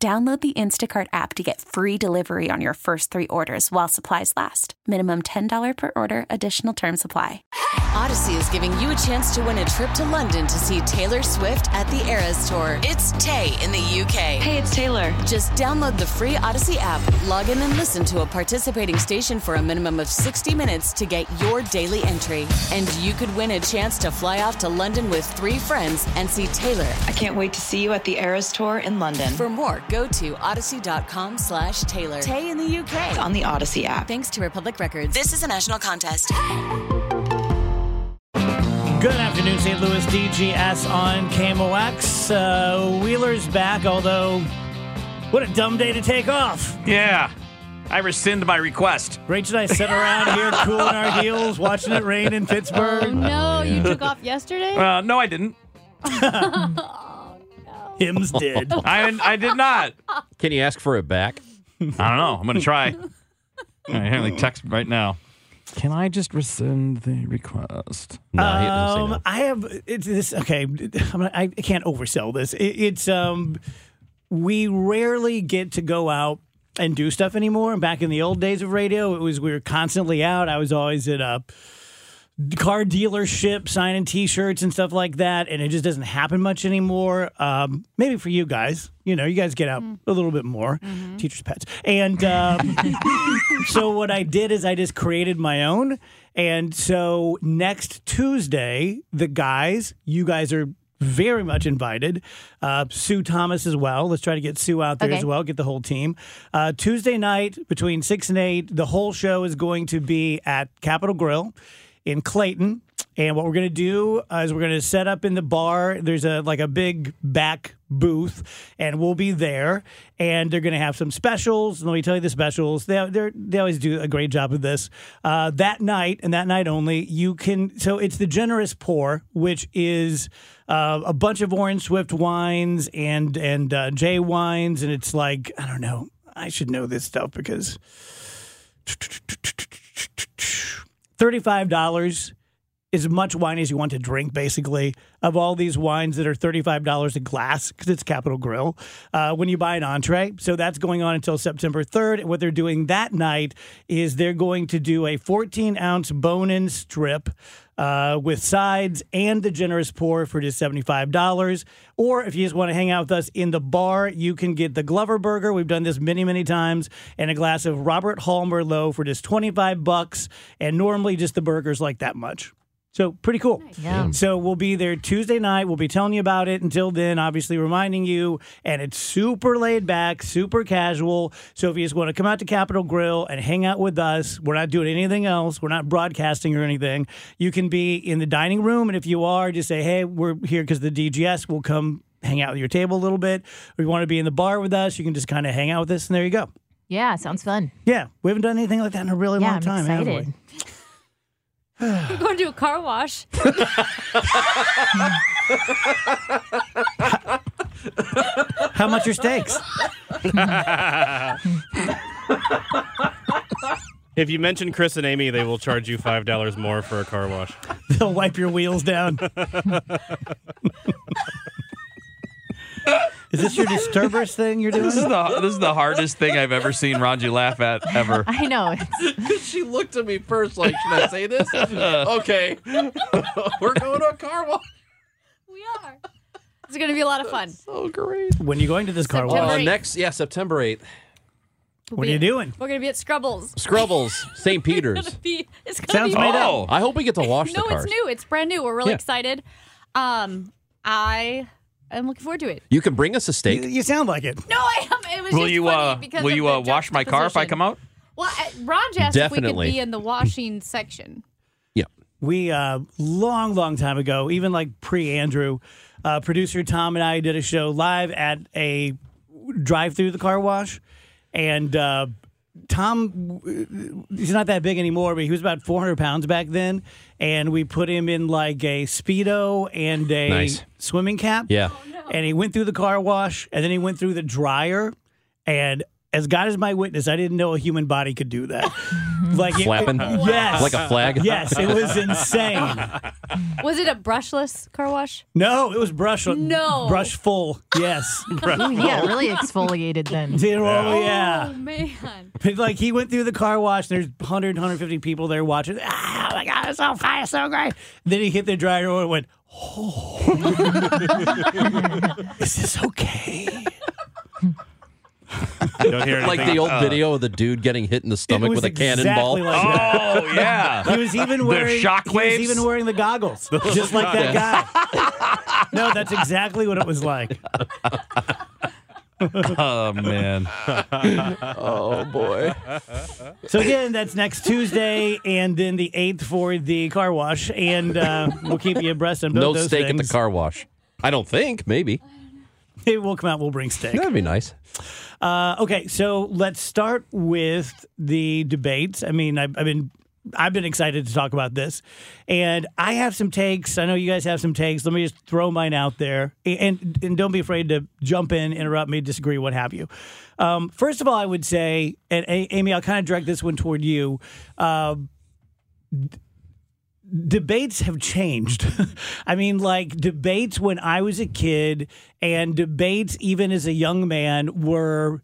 Download the Instacart app to get free delivery on your first three orders while supplies last. Minimum $10 per order, additional term supply. Audacy is giving you a chance to win a trip to London to see Taylor Swift at the Eras Tour. It's Tay in the UK. Hey, it's Taylor. Just download the free Audacy app, log in and listen to a participating station for a minimum of 60 minutes to get your daily entry. And you could win a chance to fly off to London with three friends and see Taylor. I can't wait to see you at the Eras Tour in London. For more, go to audacy.com slash Taylor. Tay in the UK. on the Audacy app. Thanks to Republic Records. This is a national contest. Good afternoon, St. Louis DGS on KMOX. Uh, Wheeler's back, although what a dumb day to take off. Yeah. I rescind my request. Rach and I sit around here cooling our heels, watching it rain in Pittsburgh. Oh no, you took off yesterday? Uh, no, I didn't. Hims did. I I did not. Can you ask for it back? I don't know. I'm going to try. I apparently text right now. Can I just rescind the request? No, he doesn't say Um, no. I have it's this. Okay, I'm not, I can't oversell this. It, it's um, we rarely get to go out and do stuff anymore. And back in the old days of radio, it was we were constantly out. I was always at a car dealership signing T-shirts and stuff like that, and it just doesn't happen much anymore. Um, maybe for you guys, you know, you guys get out a little bit more, teachers' pets, and um, so what I did is I just created my own, and so next Tuesday, the guys, you guys are. Very much invited. Uh, Sue Thomas as well. Let's try to get Sue out there Okay. as well, get the whole team. Uh, Tuesday night between 6 and 8, the whole show is going to be at Capital Grille in Clayton. And what we're going to do is we're going to set up in the bar. There's a like a big back booth, and we'll be there. And they're going to have some specials. Let me tell you the specials. They they they always do a great job of this. Uh, that night and that night only, you can. So it's the generous pour, which is uh, a bunch of Orin Swift wines and and uh, J wines, and it's like I don't know. I should know this stuff because thirty-five dollars is as much wine as you want to drink, basically, of all these wines that are $35 a glass because it's Capital Grille uh, when you buy an entree. So that's going on until September 3rd. What they're doing that night is they're going to do a 14 ounce bone in strip. Uh, with sides and the generous pour for just $75. Or if you just want to hang out with us in the bar, you can get the Glover Burger. We've done this many, many times, and a glass of Robert Hall Merlot for just 25 bucks. And normally just the burger's like that much. So pretty cool. Yeah. So we'll be there Tuesday night. We'll be telling you about it. Until then, obviously reminding you, and it's super laid back, super casual. So if you just want to come out to Capital Grille and hang out with us, we're not doing anything else. We're not broadcasting or anything. You can be in the dining room, and if you are, just say, "Hey, we're here because the DGS will come." Hang out at your table a little bit, or you want to be in the bar with us, you can just kind of hang out with us, and there you go. Yeah, sounds fun. Yeah, we haven't done anything like that in a really Yeah, long I'm time, have we? Excited. We're going to do a car wash. How much are steaks? If you mention Chris and Amy, they will charge you five dollars more for a car wash. They'll wipe your wheels down. Is this your disturbers thing you're doing? This is the this is the hardest thing I've ever seen Ranji laugh at ever. I know. It's, she looked at me first like, should I say this? okay. We're going to a car wash. we are. It's going to be a lot of fun. So great. When you're going to this car September wash, Uh, next, yeah, September 8th. what are you doing? We're going to be at Scrubbles. Scrubbles, St. Peter's. Be- It's gonna Sounds be made Oh, up. I hope we get to wash no, the cars. it's new. It's brand new. We're really Yeah. excited. Um, I am looking forward to it. You can bring us a steak. you sound like it. No, I am. It was will just you funny uh because will of you the uh wash my car if I juxtaposition. come out? Well, uh, Ron asked if we Definitely. could be in the washing section. Yeah. We uh, long, long time ago, even like pre Andrew, uh, producer Tom and I did a show live at a drive through the car wash, and uh, Tom, he's not that big anymore, but he was about 400 pounds back then. And we put him in like a Speedo and a Nice. swimming cap. Yeah. Oh, and he went through the car wash and then he went through the dryer. And as God is my witness, I didn't know a human body could do that. like it- Flapping? yes. Like a flag? Yes, it was insane. Was it a brushless car wash? No, it was brush No. brush full. Yes. Ooh, yeah, really exfoliated then. Oh yeah. Oh man. like he went through the car wash. There's 100, 150 people there watching. Ah, oh my god, it's so fun, it's so great. Then he hit the dryer and went, "Oh, is this okay?" Don't hear Like the old Uh, video of the dude getting hit in the stomach with a cannonball. like. Oh yeah. He was even wearing the shock He was even wearing the goggles, just like that guy. no, that's exactly what it was like. oh man. oh boy. So again, that's next Tuesday, and then the eighth for the car wash, and uh, we'll keep you abreast on both No those steak at the car wash. I don't think. Maybe Maybe we'll come out. We'll bring steak. that'd be nice. Uh, okay, so let's start with the debates. I mean, I've, I've been I've been excited to talk about this, and I have some takes. I know you guys have some takes. Let me just throw mine out there, and and don't be afraid to jump in, interrupt me, disagree, what have you. Um, first of all, I would say, and A- Amy, I'll kind of direct this one toward you. Uh, debates have changed. I mean, like debates when I was a kid and debates even as a young man were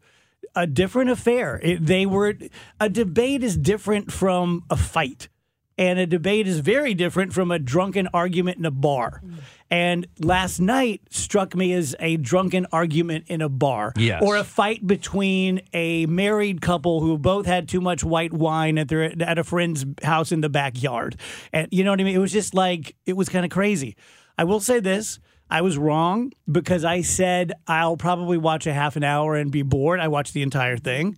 a different affair. It, they were a debate is different from a fight. And a debate is very different from a drunken argument in a bar. And last night struck me as a drunken argument in a bar. Yes. Or a fight between a married couple who both had too much white wine at their at a friend's house in the backyard. And you know what I mean? It was just like it was kind of crazy. I will say this. I was wrong because I said I'll probably watch a half an hour and be bored. I watched the entire thing.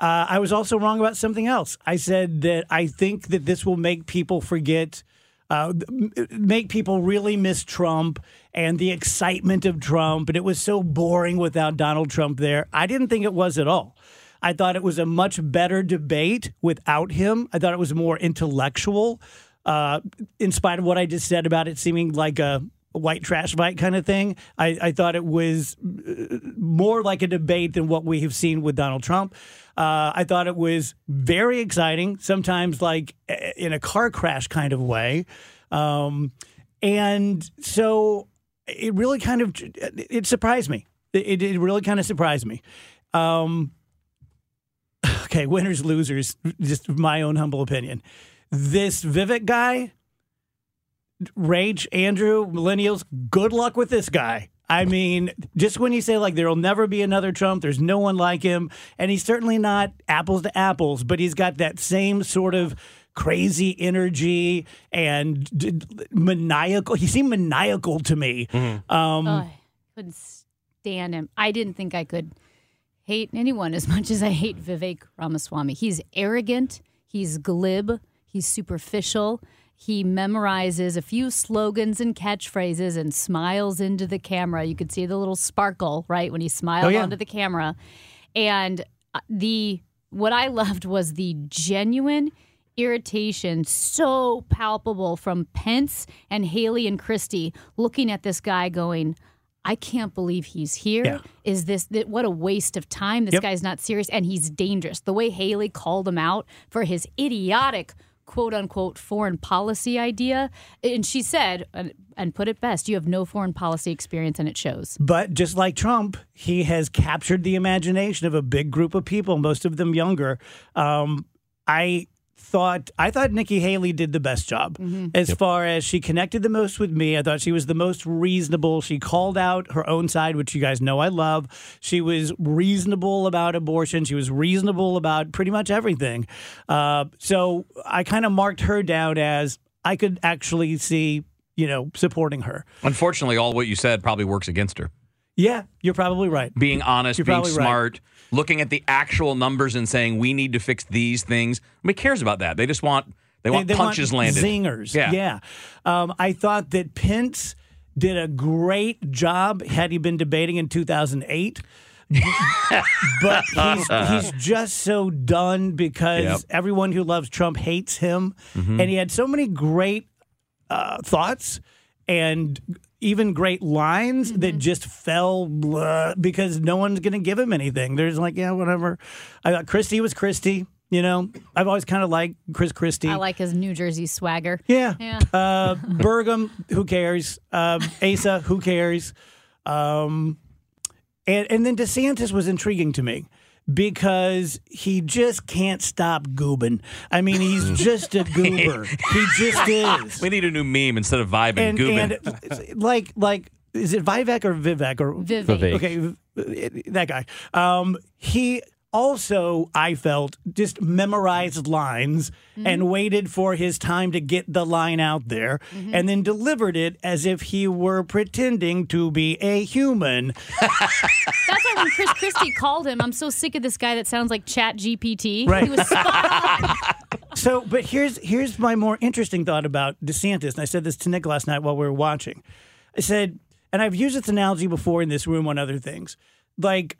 Uh, I was also wrong about something else. I said that I think that this will make people forget, uh, make people really miss Trump and the excitement of Trump. And it was so boring without Donald Trump there. I didn't think it was at all. I thought it was a much better debate without him. I thought it was more intellectual, uh, in spite of what I just said about it seeming like a white trash fight kind of thing. I, I thought it was uh, more like a debate than what we have seen with Donald Trump. Uh, I thought it was very exciting, sometimes like eh, in a car crash kind of way. Um, and so it really kind of it surprised me. It, it really kind of surprised me. Um, okay, winners, losers, just my own humble opinion. This Vivek guy, Rage, Andrew, millennials, good luck with this guy. I mean, just when you say like there'll never be another Trump, there's no one like him, and he's certainly not apples to apples, but he's got that same sort of crazy energy and d- d- maniacal. He seemed maniacal to me. Um, Ugh, I couldn't stand him. I didn't think I could hate anyone as much as I hate Vivek Ramaswamy. He's arrogant, he's glib, he's superficial. He memorizes a few slogans and catchphrases and smiles into the camera. You could see the little sparkle, right, when he smiled Oh, yeah. onto the camera. And uh, the what I loved was the genuine irritation so palpable from Pence and Haley and Christie looking at this guy going, I can't believe he's here. Is Yeah. this that what a waste of time? This Yep. guy's not serious and he's dangerous. The way Haley called him out for his idiotic quote unquote foreign policy idea. And she said, and, and put it best, you have no foreign policy experience and it shows. But just like Trump, he has captured the imagination of a big group of people, most of them younger. Um, I thought I thought Nikki Haley did the best job as far as she connected the most with me. I thought she was the most reasonable. She called out her own side, which you guys know I love. She was reasonable about abortion. She was reasonable about pretty much everything. Uh, so I kind of marked her down as I could actually see, you know, supporting her. Unfortunately, all what you said probably works against her. Yeah, you're probably right. Being honest, You're being smart, right. Looking at the actual numbers and saying we need to fix these things. Nobody cares about that. They just want they, want punches landed. Zingers. Yeah. Yeah. Um, I thought that Pence did a great job had he been debating in 2008. but he's he's just so done because Yep. everyone who loves Trump hates him, Mhm. and he had so many great uh, thoughts and even great lines that just fell blah, because no one's going to give him anything. There's like, yeah, whatever. I thought Christie was Christie. You know, I've always kind of liked Chris Christie. I like his New Jersey swagger. Yeah. Yeah. Uh, Burgum, who cares? Um, Asa, who cares? Um, and and then DeSantis was intriguing to me because he just can't stop goobing. I mean, he's just a goober. he just is. We need a new meme instead of vibing and, And, goobin. and like like is it Vivek or Vivek or Vivek. Vivek. Okay, that guy. Um, he also, I felt, just memorized lines mm-hmm. and waited for his time to get the line out there, mm-hmm. and then delivered it as if he were pretending to be a human. That's why when Chris Christie called him, I'm so sick of this guy that sounds like Chat GPT. Right. He was spot on. So, but here's here's my more interesting thought about DeSantis, and I said this to Nick last night while we were watching. I said, and I've used this analogy before in this room on other things. Like,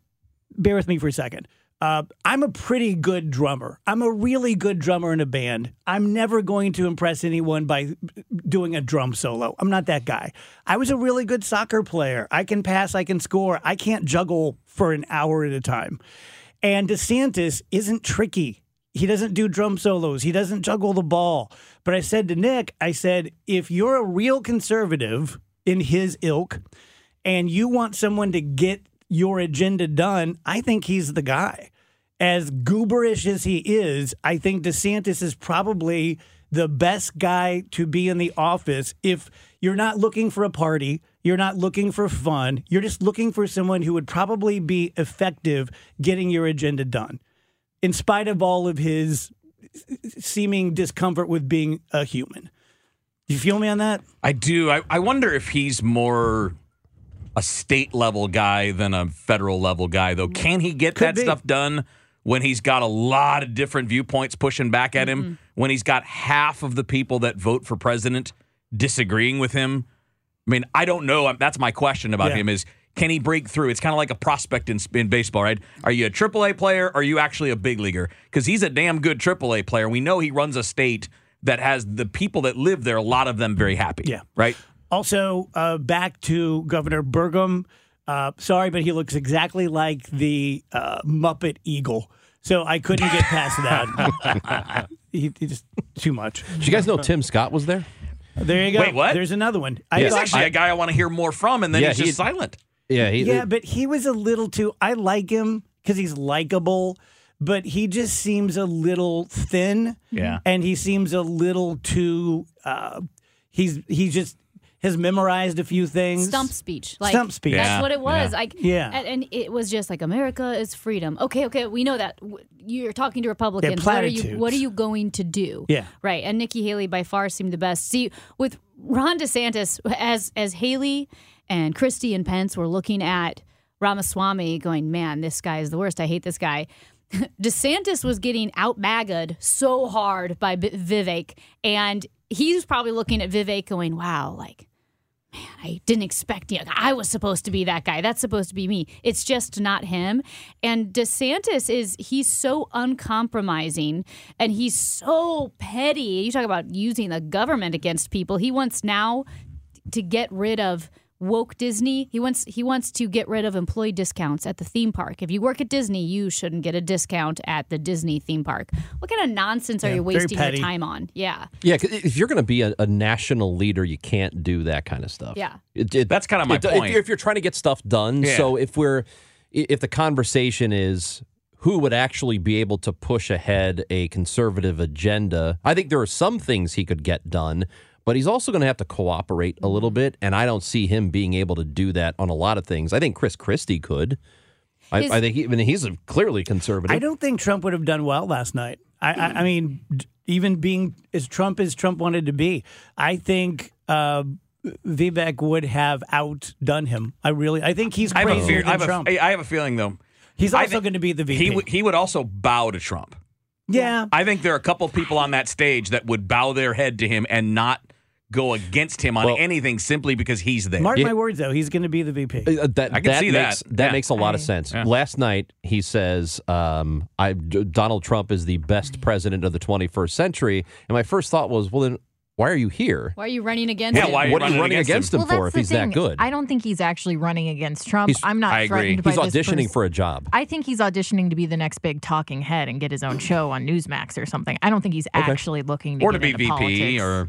bear with me for a second. Uh, I'm a pretty good drummer. I'm a really good drummer in a band. I'm never going to impress anyone by doing a drum solo. I'm not that guy. I was a really good soccer player. I can pass, I can score. I can't juggle for an hour at a time. And DeSantis isn't tricky. He doesn't do drum solos. He doesn't juggle the ball. But I said to Nick, I said, if you're a real conservative in his ilk and you want someone to get your agenda done, I think he's the guy. As gooberish as he is, I think DeSantis is probably the best guy to be in the office if you're not looking for a party, you're not looking for fun, you're just looking for someone who would probably be effective getting your agenda done, in spite of all of his seeming discomfort with being a human. You feel me on that? I do. I, I wonder if he's more a state level guy than a federal level guy, though. Can he get Could that be. stuff done when he's got a lot of different viewpoints pushing back at him? Mm-hmm. When he's got half of the people that vote for president disagreeing with him? I mean, I don't know. That's my question about Yeah. him is can he break through? It's kind of like a prospect in, in baseball, right? Are you a AAA player or are you actually a big leaguer? Because he's a damn good AAA player. We know he runs a state that has the people that live there, a lot of them very happy. Yeah. Right? Also, uh, back to Governor Burgum. Uh, sorry, but he looks exactly like the uh, Muppet Eagle. So I couldn't get past that. he, he just too much. Did you guys know Tim Scott was there? There you go. Wait, what? There's another one. I Yeah. He's thought- actually a guy I want to hear more from, and then Yeah, he's just he- silent. Yeah, he, yeah, but he was a little too. I like him because he's likable, but he just seems a little thin. Yeah. and he seems a little too. Uh, he's he just has memorized a few things. Stump speech. Like, Stump speech. That's Yeah, what it was. yeah. Like, Yeah. And, and it was just like America is freedom. Okay, okay, we know that. You're talking to Republicans. what are you? What are you going to do? Yeah. Right. And Nikki Haley by far seemed the best. See, with Ron DeSantis, as as Haley and Christie and Pence were looking at Ramaswamy, going, "Man, this guy is the worst. I hate this guy." DeSantis was getting out magged so hard by B- Vivek, and he's probably looking at Vivek going, "Wow, like." Man, I didn't expect you. I was supposed to be that guy. That's supposed to be me. It's just not him. And DeSantis is he's so uncompromising and he's so petty. You talk about using the government against people. He wants now to get rid of woke Disney. He wants he wants to get rid of employee discounts at the theme park. If you work at Disney, you shouldn't get a discount at the Disney theme park. What kind of nonsense are you wasting your time on? Yeah. Yeah, If you're going to be a, a national leader, you can't do that kind of stuff. Yeah. It- it- That's kinda my it- if point. you're- If you're trying to get stuff done, Yeah. so if we're if the conversation is who would actually be able to push ahead a conservative agenda, I think there are some things he could get done. But he's also going to have to cooperate a little bit, and I don't see him being able to do that on a lot of things. I think Chris Christie could. I, His- I think he, I mean, he's a clearly conservative. I don't think Trump would have done well last night. I, I, I mean, even being as Trump as Trump wanted to be, I think uh, Vivek would have outdone him. I really, I think he's I have, a fear, than I, have Trump. a, I have a feeling, though. he's also going to be the VP. He, would- he would also bow to Trump. yeah, I think there are a couple of people on that stage that would bow their head to him and not go against him on Well- anything simply because he's there. Mark Yeah. my words, though, he's going to be the VP. Uh, that, I can see that. makes, that Yeah. makes a lot of sense. Yeah. Last night he says, um, I, D- "Donald Trump is the best president of the 21st century," and my first thought was, "Well, then why are you here? Why are you running against him? Yeah, him? why are you what are you running running against against him, well, for that's if he's thing. that good?" I don't think he's actually running against Trump. He's- I'm not I agree. by He's this auditioning pers- for a job. I think he's auditioning to be the next big talking head and get his own show on Newsmax or something. I don't think he's actually looking to or to be into VP politics. or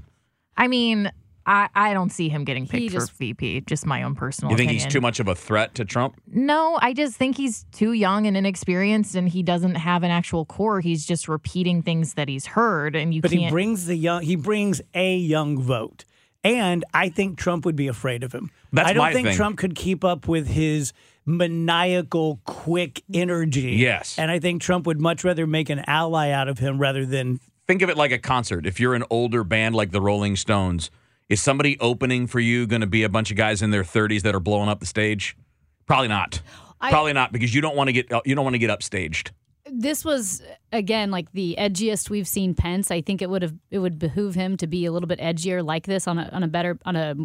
I mean, I, I don't see him getting picked just- for VP. Just my own personal. you think opinion. he's too much of a threat to Trump? No, I just think he's too young and inexperienced, and he doesn't have an actual core. He's just repeating things that he's heard, and you But can't. he brings the young. He brings a young vote, and I think Trump would be afraid of him. That's I don't my think thing. Trump could keep up with his maniacal, quick energy. Yes. and I think Trump would much rather make an ally out of him rather than. Think of it like a concert. If you're an older band like the Rolling Stones, is somebody opening for you going to be a bunch of guys in their 30s that are blowing up the stage? Probably not. I- Probably not because you don't want to get you don't want to get upstaged. this was again like the edgiest we've seen Pence. I think it would have it would behoove him to be a little bit edgier like this on a on a better on a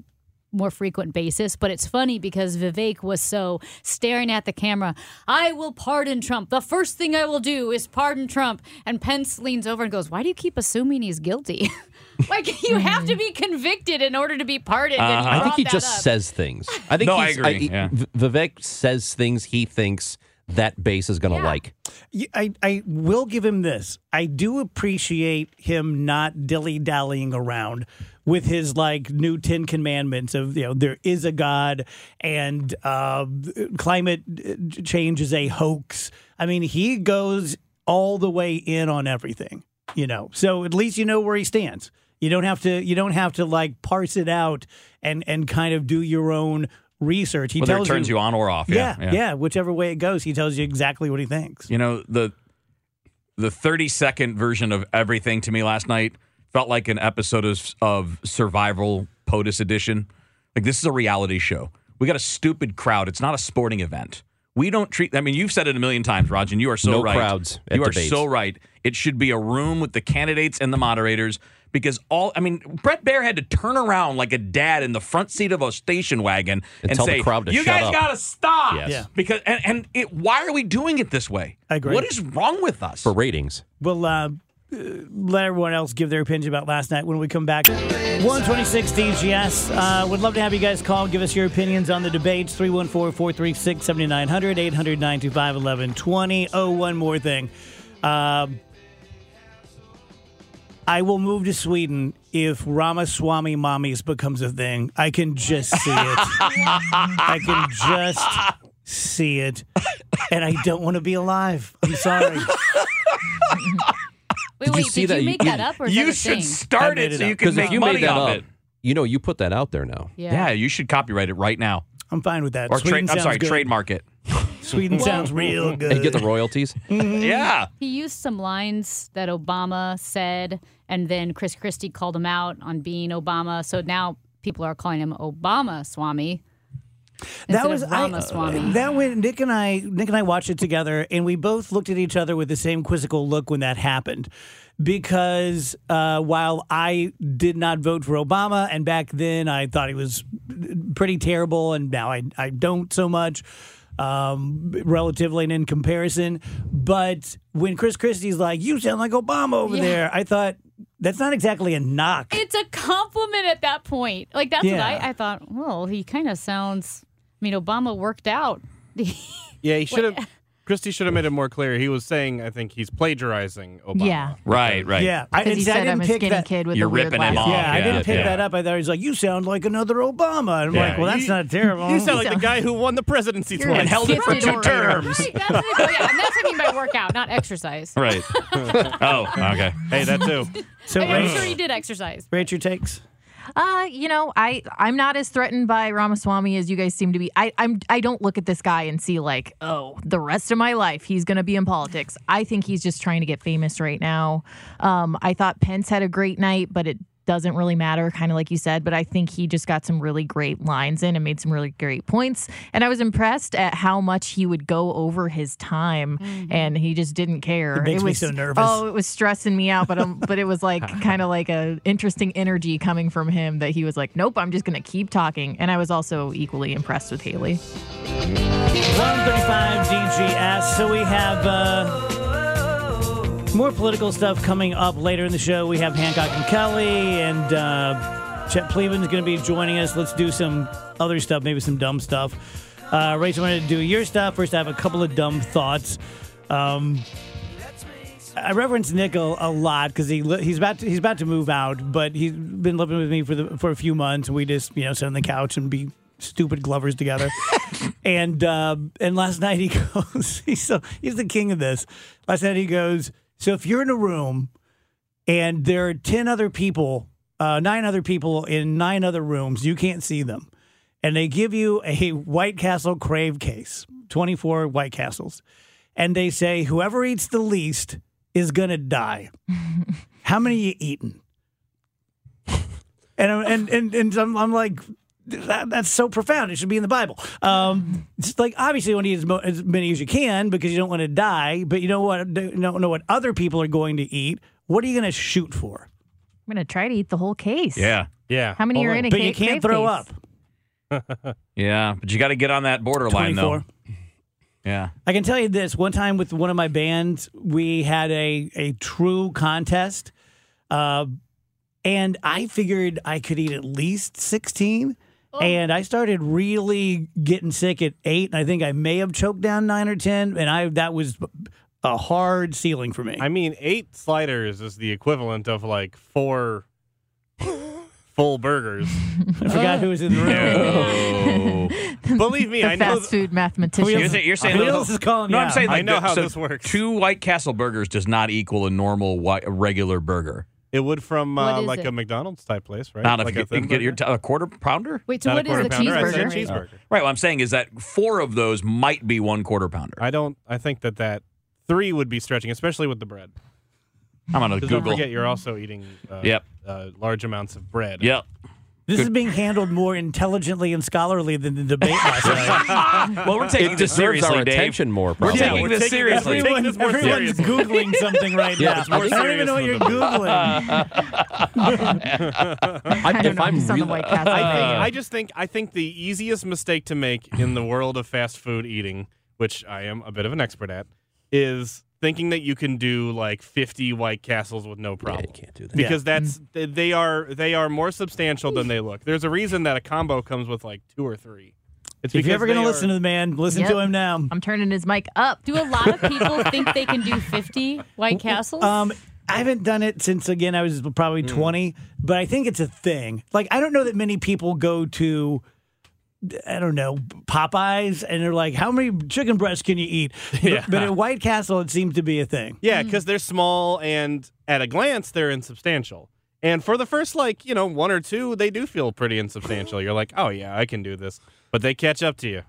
more frequent basis. But it's funny because Vivek was so staring at the camera. I will pardon Trump. The first thing I will do is pardon Trump. And Pence leans over and goes, "Why do you keep assuming he's guilty?" like you have to be convicted in order to be pardoned. And you I think he just up. says things. I think No, I agree, he- yeah. V- Vivek says things he thinks that base is going to Yeah. like. I will give him this. I do appreciate him not dilly dallying around with his like new Ten Commandments of you know there is a God and uh, climate change is a hoax. I mean he goes all the way in on everything. You know, so at least you know where he stands. You don't have to. You don't have to like parse it out and and kind of do your own research. He Whether it tells turns you on or off. Yeah, Yeah, yeah, Whichever way it goes, he tells you exactly what he thinks. You know the the 30 second version of everything to me last night felt like an episode of, of Survival POTUS edition. Like this is a reality show. We got a stupid crowd. It's not a sporting event. We don't treat. I mean, you've said it a million times, Raj, and you are so No right. crowds at You are debates. so right. It should be a room with the candidates and the moderators because all. I mean, Bret Baier had to turn around like a dad in the front seat of a station wagon And and, tell the say, crowd to "You shut guys got to stop." Yes. Yeah. Because and, and it, why are we doing it this way? I agree. What is wrong with us? for ratings. We'll uh, let everyone else give their opinion about last night when we come back. 126 DGS. Uh, would love to have you guys call. Give us your opinions on the debates. 314 436 7900 800 925 1120. Oh, one more thing. Um, I will move to Sweden if Ramaswamy Mommies becomes a thing. I can just see it. I can just see it. And I don't want to be alive. I'm sorry. Wait, you wait, see did that? you You- make that up or is you that a should thing? I start made it it so up. you can Because make if you money made that off up, it. you know, you put that out there now. Yeah. you should copyright it right now. I'm fine with that. Or Sweden trade. I'm sounds sorry, good. trademark it. Sweden sounds real good. And get the royalties. Mm-hmm. yeah. He used some lines that Obama said, and then Chris Christie called him out on being Obama. So now people are calling him Obama Swami. That was of I- Ramaswamy. that when Nick and I Nick and I watched it together, and we both looked at each other with the same quizzical look when that happened. Because uh, while I did not vote for Obama, and back then I thought he was pretty terrible, and now I I don't so much. Um, relatively and in comparison, but when Chris Christie's like, "You sound like Obama over Yeah. there," I thought that's not exactly a knock. It's a compliment at that point. Like that's what I, I thought. Well, he kind of sounds. I mean, Obama worked out. Yeah, he should have. Christie should have made it more clear. He was saying, I think he's plagiarizing Obama. Yeah. Right, right. yeah, I, he and I said I'm didn't a pick skinny that. kid with You're a weird ripping him laugh. off. Yeah, I didn't pick yeah. that up. I thought he's like, "You sound like another Obama." And I'm Yeah. like, "Well, that's You- not terrible." You sound like the guy who won the presidency You're twice. And held it for Gifted two orator. terms. Right, that's it. Yeah, and that's what I mean by workout, not exercise. Right. oh, okay. Hey, that too. so, I mean, I'm sure he did exercise. rate your takes. Uh, you know, I I'm not as threatened by Ramaswamy as you guys seem to be. I I'm I don't look at this guy and see like, oh, the rest of my life he's going to be in politics. I think he's just trying to get famous right now. Um, I thought Pence had a great night, but it doesn't really matter, kind of like you said. But I think he just got some really great lines in and made some really great points. And I was impressed at how much he would go over his time, and he just didn't care. It makes me was so nervous. Oh, it was stressing me out, but um, but it was like kind of like a interesting energy coming from him that he was like, nope, I'm just gonna keep talking. And I was also equally impressed with Haley. 135 DGS. So we have uh, more political stuff coming up later in the show. We have Hancock and Kelly, and uh, Chet Pleven's going to be joining us. Let's do some other stuff, maybe some dumb stuff. Uh, Rachel, wanted to do your stuff. First, I have a couple of dumb thoughts. Um, I reference Nick a, a lot because he he's about to, he's about to move out, but he's been living with me for the for a few months. We just you know sit on the couch and be stupid glovers together. and uh, and last night he goes, he's so he's the king of this. Last night he goes, so if you're in a room and there are ten other people, uh, nine other people in nine other rooms, you can't see them, and they give you a White Castle Crave case, twenty four White Castles, and they say whoever eats the least is gonna die. How many you eaten? And and and and I'm, I'm like, that, that's so profound. It should be in the Bible. Um, it's like obviously you want to eat as, mo- as many as you can because you don't want to die. But you know what? You don't know what other people are going to eat. What are you going to shoot for? I'm gonna try to eat the whole case. Yeah. Yeah. How many are in a case? but ca- you can't throw case? up. Yeah, but you got to get on that borderline though. Yeah. I can tell you this: one time with one of my bands, we had a a true contest, uh, and I figured I could eat at least sixteen. And I started really getting sick at eight, and I think I may have choked down nine or ten, and I that was a hard ceiling for me. I mean, eight sliders is the equivalent of like four full burgers. I forgot who was in the room. No. Believe me, The I know. fast food mathematician. You're, saying- you're saying Wheels is calling No, you I'm out. saying I like, know how so this works. Two White Castle burgers does not equal a normal white, a regular burger. It would from uh, like it? a McDonald's type place, right? Not if like you, you can get your burger? t- a quarter pounder. Wait, so Not a what is the pounder, I said cheeseburger? cheeseburger. Right. What I'm saying is that four of those might be one quarter pounder. I don't. I think that that three would be stretching, especially with the bread. I'm gonna Because don't forget, you're also eating. Uh, Yep. Uh, large amounts of bread. Yep. This is being handled more intelligently and scholarly than the debate last night. Well, we're taking It this seriously, our Dave. attention more. We're Probably. taking we're this taking- seriously. everyone- Everyone, this more everyone's serious. googling something right Yeah, now. it's more I don't even know what you're googling. I'm, if know. I'm just on the real- I think. Uh, I just think. I think the easiest mistake to make in the world of fast food eating, which I am a bit of an expert at, is thinking that you can do like 50 White Castles with no Yeah, problem. you can't do that. because that's they are they are more substantial than they look. There's a reason that a combo comes with like two or three. It's If you're ever going to they listen to the man, listen Yep. to him now. I'm turning his mic up. Do a lot of people think they can do 50 White Castles? Um, I haven't done it since again I was probably Hmm. 20, but I think it's a thing. Like I don't know that many people go to I don't know Popeyes and they're like, "How many chicken breasts can you eat?" Yeah. But at White Castle, it seems to be a thing. Yeah, because they're small and at a glance they're insubstantial. And for the first like you know one or two, they do feel pretty insubstantial. You're like, oh yeah, I can do this, but they catch up to you.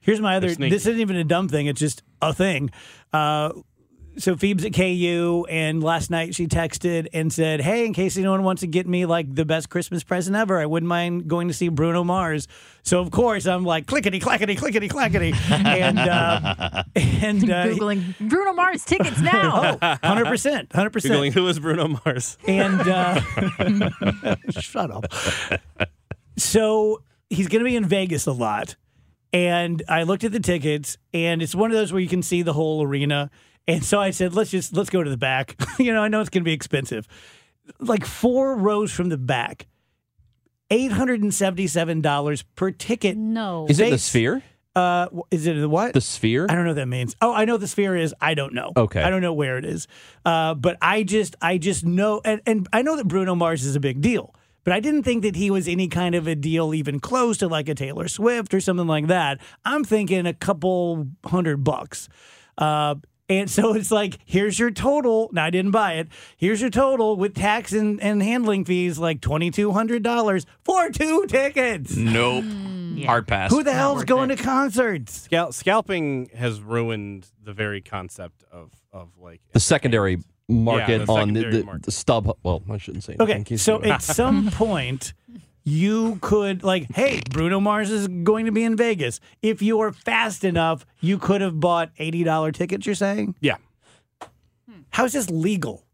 Here's my other. This isn't even a dumb thing. It's just a thing. Uh, so Phoebe's at KU, and last night she texted and said, "Hey, in case anyone wants to get me like the best Christmas present ever, I wouldn't mind going to see Bruno Mars." So of course I'm like clickety clackety clickety clackety, and uh, and uh, Googling Bruno Mars tickets now. hundred percent, hundred Googling percent, who is Bruno Mars. and uh, shut up. So he's going to be in Vegas a lot. And I looked at the tickets, and it's one of those where you can see the whole arena. And so I said, let's just let's go to the back. you know, I know it's going to be expensive. Like four rows from the back, eight hundred and seventy-seven dollars per ticket. no. Is it the sphere? Uh, is it the what? The sphere? I don't know what that means. Oh, I know what the sphere is. I don't know. Okay. I don't know where it is. Uh, but I just, I just know, and, and I know that Bruno Mars is a big deal. But I didn't think that he was any kind of a deal, even close to like a Taylor Swift or something like that. I'm thinking a couple hundred bucks. Uh, And so it's like, here's your total. Now I didn't buy it. Here's your total with tax and, and handling fees, like twenty two hundred dollars for two tickets. Nope. Hmm. Hard pass. Who the hell's worth going it. to concerts? Scal- scalping has ruined the very concept of of like The secondary market the on the, secondary the, market. the stub. Well, I shouldn't say. Okay, anything. So going. at some point, you could like, hey, Bruno Mars is going to be in Vegas. If you were fast enough, you could have bought eighty dollar tickets. You're saying? yeah. Hmm. How is this legal?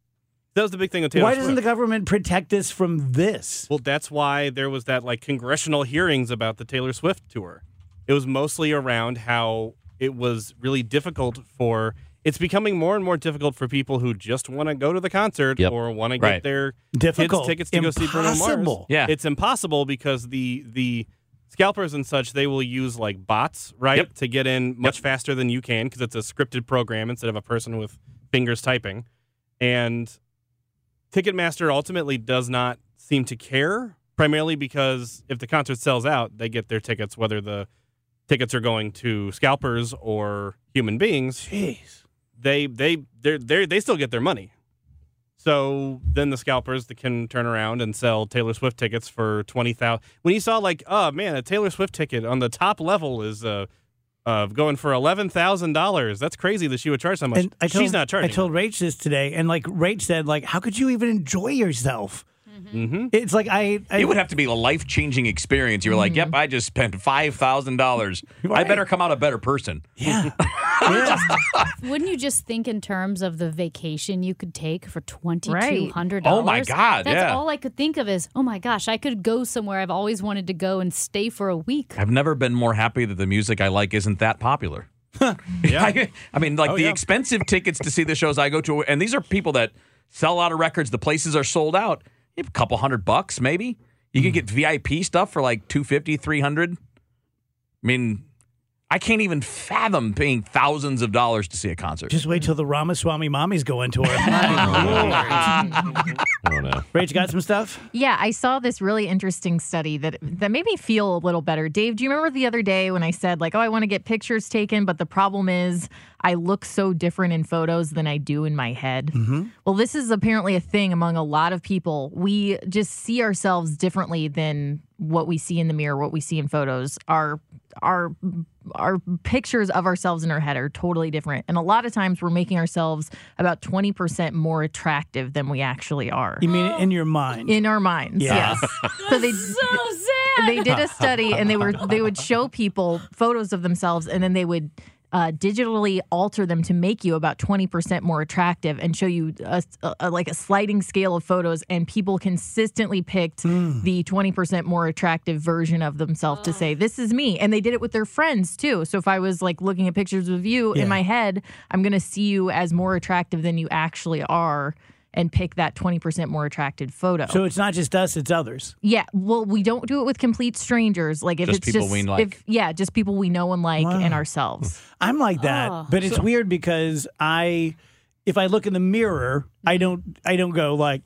That was the big thing with Taylor Why doesn't the government protect us from this? Well, that's why there was that like congressional hearings about the Taylor Swift tour. It was mostly around how it was really difficult for it's becoming more and more difficult for people who just want to go to the concert Yep. or want to get Right. their Difficult. kids tickets to go see Bruno Mars. Yeah. It's impossible because the the scalpers and such they will use like bots, right, Yep. to get in much faster than you can because it's a scripted program instead of a person with fingers typing. And Ticketmaster ultimately does not seem to care, primarily because if the concert sells out, they get their tickets, whether the tickets are going to scalpers or human beings. Jeez. They they they they they still get their money. So then the scalpers that can turn around and sell Taylor Swift tickets for twenty thousand. When you saw like, oh man, a Taylor Swift ticket on the top level is uh, uh going for eleven thousand dollars. That's crazy that she would charge so much. And I told, She's not charging. I told Rach this today, and like Rach said, like, how could you even enjoy yourself? Hmm It's like I, I It would have to be a life changing experience. You were like, yep, I just spent five thousand dollars. I better come out a better person. yeah, yeah. Wouldn't you just think in terms of the vacation you could take for twenty two hundred dollars? Oh my God, That's yeah. all I could think of is, oh my gosh, I could go somewhere I've always wanted to go and stay for a week. I've never been more happy that the music I like isn't that popular. I, I mean, like Oh, the yeah. expensive tickets to see the shows I go to, and these are people that sell out of records. The places are sold out. A couple hundred bucks, maybe. You could hmm. get VIP stuff for like 250 300 I mean, I can't even fathom paying thousands of dollars to see a concert. Just wait till the Ramaswamy mommies go into her. Oh, oh, I don't know. Rach got some stuff. Yeah, I saw this really interesting study that that made me feel a little better. Dave, do you remember the other day when I said like, "Oh, I want to get pictures taken, but the problem is I look so different in photos than I do in my head." Mm-hmm. Well, this is apparently a thing among a lot of people. We just see ourselves differently than what we see in the mirror, what we see in photos. Our our our pictures of ourselves in our head are totally different. And a lot of times we're making ourselves about 20% more attractive than we actually are You mean in your mind? in our minds. Yeah. Yes. so they So sad. they did a study and they were they would show people photos of themselves and then they would uh, digitally alter them to make you about 20% more attractive and show you a, a- like a sliding scale of photos and people consistently picked the 20% more attractive version of themselves to say this is me. And they did it with their friends too. So if i was like looking at pictures of you Yeah. in my head i'm going to see you as more attractive than you actually are and pick that 20% more attractive photo so it's not just us; it's others. yeah, well, we don't do it with complete strangers. Like if Just it's people just we like. if yeah, just people we know and like and ourselves. I'm like that, Oh. but it's weird because I, if I look in the mirror, I mm-hmm. don't, I don't go like,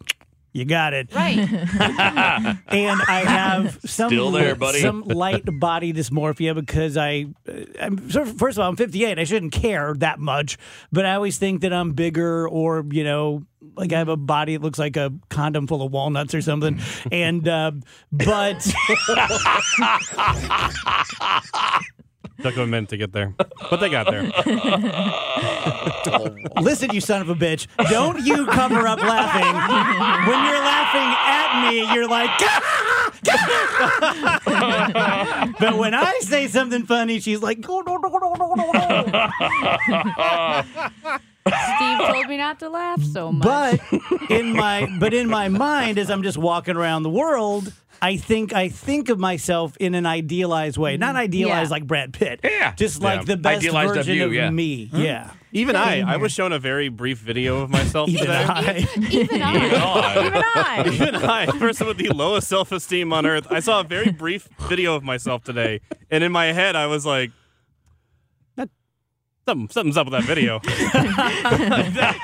"You got it," right. and I have some Still there, buddy. some light body dysmorphia because I, uh, I'm first of all I'm 58. I shouldn't care that much, but I always think that I'm bigger or you know like I have a body that looks like a condom full of walnuts or something, and uh, but Took them a minute to get there, but they got there. listen, you son of a bitch, don't you cover up laughing when you're laughing at me. You're like. but when I say something funny, she's like, Steve told me not to laugh so much. But in my but in my mind, as I'm just walking around the world, I think I think of myself in an idealized way, not mm-hmm. idealized Yeah. like Brad Pitt. Yeah. just like Yeah. the best Idealized of version you, of yeah. me. Yeah, Even I, I was shown a very brief video of myself even today. I. Even I. Even I. Even I, person with the lowest self esteem on earth, I saw a very brief video of myself today, and in my head, I was like, that, something, something's up with that video.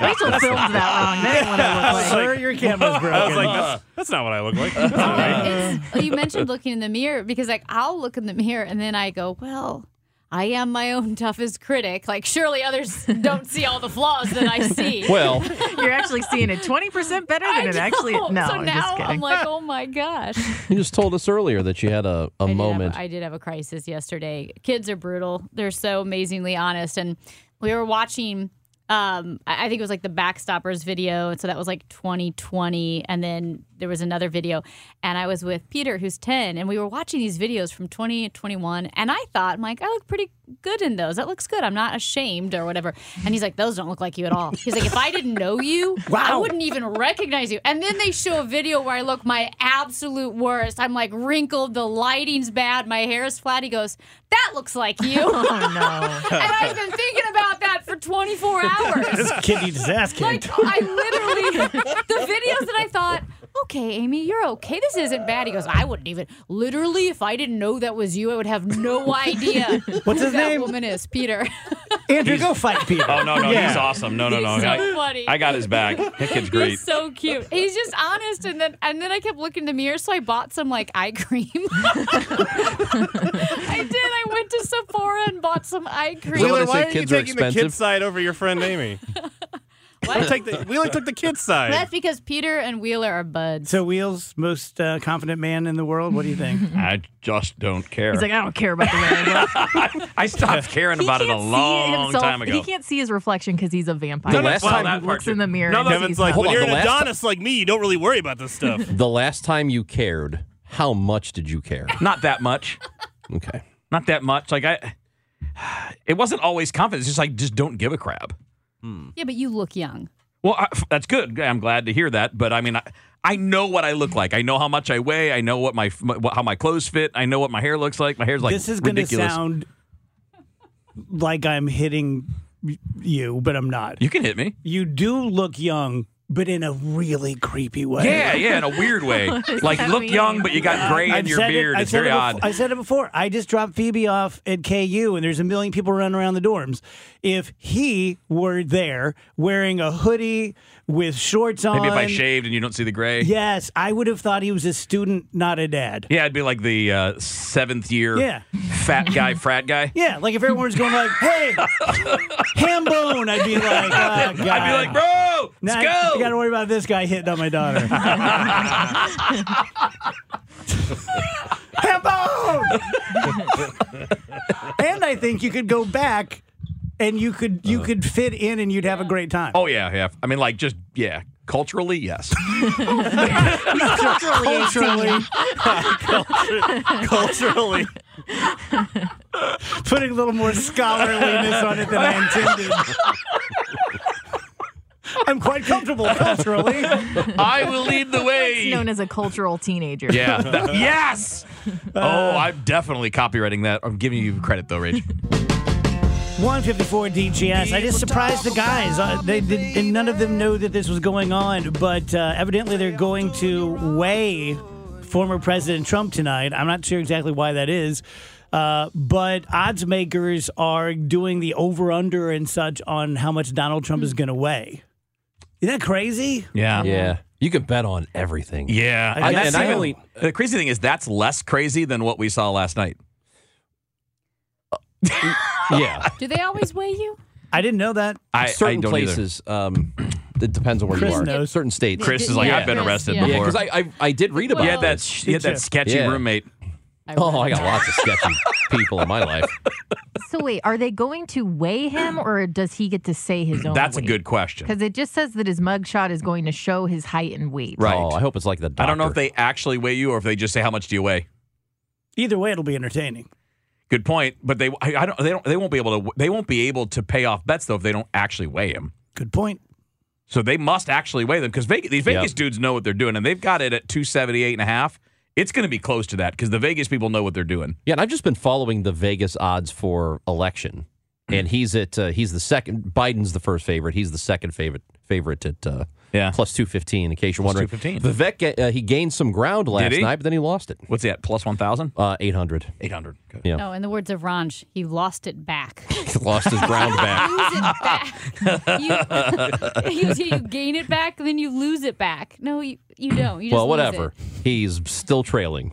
Rachel filmed that wrong. That ain't what I look like. Sir, your camera's broken. I was like, that's, that's not what I look like. Uh, that's not right. It's, you mentioned looking in the mirror because like I'll look in the mirror and then I go, well, I am my own toughest critic. Like, surely others don't see all the flaws that I see. Well, You're actually seeing it 20% better I than it actually. know. No, so I'm now just. I'm like, oh my gosh. you just told us earlier that you had a, a I did have- moment. I did have a crisis yesterday. Kids are brutal. They're so amazingly honest. And we were watching, um, I think it was like the Backstoppers video. And so that was like 2020. And then there was another video. And I was with Peter, who's 10. And we were watching these videos from 2021. And I thought, I'm like, I look pretty good in those. That looks good. I'm not ashamed or whatever. And he's like, those don't look like you at all. He's like, if I didn't know you, I wouldn't even recognize you. And then they show a video where I look my absolute worst. I'm like wrinkled, the lighting's bad, my hair is flat. He goes, that looks like you. oh, no. and I've been thinking about that for 24 hours. This kid needs his ass Like. I literally, the videos that I thought, okay, Amy, you're okay. This isn't bad. He goes, I wouldn't even. Literally, if I didn't know that was you, I would have no idea. What's who his that name? woman is Peter. Andrew, go fight Peter. Oh no, no, Yeah. he's awesome. No, no, no. He's so I, funny. I got his back. That kid's great. He's so cute. He's just honest, and then and then I kept looking in the mirror, so I bought some like eye cream. I did. I went to Sephora and bought some eye cream. Wheeler, Wheeler, say why are you kids are taking the expensive? kid's side over your friend Amy? Wheeler, take the, Wheeler took the kid's side. That's because Peter and Wheeler are buds. So, Wheels, most uh, confident man in the world. What do you think? I just don't care. He's like, I don't care about the way I look. I stopped caring He about it a can't see long himself- time ago. He can't see his reflection because he's a vampire. The last Every time- time he Well, looks that in the mirror. no, he knows Kevin's he's like, not. When on, you're the an last Adonis like me, you don't really worry about this stuff. the last time you cared, how much did you care? Not that much. Okay. Not that much. Like I, it wasn't always confident. It's just like just don't give a crap. Hmm. yeah, but you look young. Well, I, that's good. I'm glad to hear that. But I mean, I, I know what I look like. I know how much I weigh. I know what my, my how my clothes fit. I know what my hair looks like. My hair's like this is going to sound like I'm hitting you, but I'm not. you can hit me. You do look young, but in a really creepy way. Yeah, yeah, in a weird way. like that look mean? young, but you got gray in I've your said it- beard. It's very it befo- odd. I said it before. I just dropped Phoebe off at KU, and there's a million people running around the dorms. If he were there wearing a hoodie with shorts on, Maybe if I shaved and you don't see the gray. yes, I would have thought he was a student, not a dad. Yeah, I'd be like the uh, seventh year Yeah. fat guy, frat guy. Yeah, like if everyone was going like, "Hey, ham bone," I'd be like, oh, I'd be like, bro, let's Nah, go. You got to worry about this guy hitting on my daughter. ham and I think you could go back, and you could you uh. could fit in, and you'd have a great time. oh yeah, yeah. I mean, like just yeah, culturally, yes. culturally, Culturally. putting a little more scholarliness on it than I intended. I'm quite comfortable culturally. I will lead the way. known as a cultural teenager. Yeah. that- yes. Oh, I'm definitely copywriting that. I'm giving you credit though, Rach. 154 DGS. I just surprised the guys. Uh, they did, and none of them knew that this was going on, but uh, evidently they're going to weigh former President Trump tonight. I'm not sure exactly why that is. Uh, but odds makers are doing the over under and such on how much Donald Trump is going to weigh. Isn't that crazy? Yeah. Yeah. You can bet on everything. Yeah. I And, guess that's so. even- only, the crazy thing is that's less crazy than what we saw last night. Yeah. Do they always weigh you? I didn't know that. I, I Certain don't either. places, um, it depends on where Chris you are. knows. Certain states. Chris is like, Yeah. I've been arrested yeah. yeah, before. because I, I I did read about you had that, you had that sketchy Yeah. Roommate. Oh, I got lots of sketchy people in my life. So wait, are they going to weigh him or does he get to say his own? That's a good question. Because it just says that his mugshot is going to show his height and weight. Right. Oh, I hope it's like the doctor. I don't know if they actually weigh you or if they just say how much do you weigh. Either way, it'll be entertaining. Good point, but they I, I don't they don't they won't be able to they won't be able to pay off bets though if they don't actually weigh him. Good point. So they must actually weigh them because Vegas, these Vegas Yep. dudes know what they're doing and they've got it at 278 and a half. It's going to be close to that because the Vegas people know what they're doing. Yeah, and I've just been following the Vegas odds for election, and he's at uh, he's the second. Biden's the first favorite. He's the second favorite favorite at uh, Yeah. plus two fifteen. In case you're Plus wondering, 215. Vivek uh, he gained some ground last night, but then he lost it. What's that? Plus 1,000? Uh, Eight hundred. 800. Okay. Yeah, No, in the words of Ranj, he lost it back. he lost his ground back. lose it back. you, you, you gain it back, then you lose it back. No, you, you don't. You just Well, lose whatever. it. He's still trailing.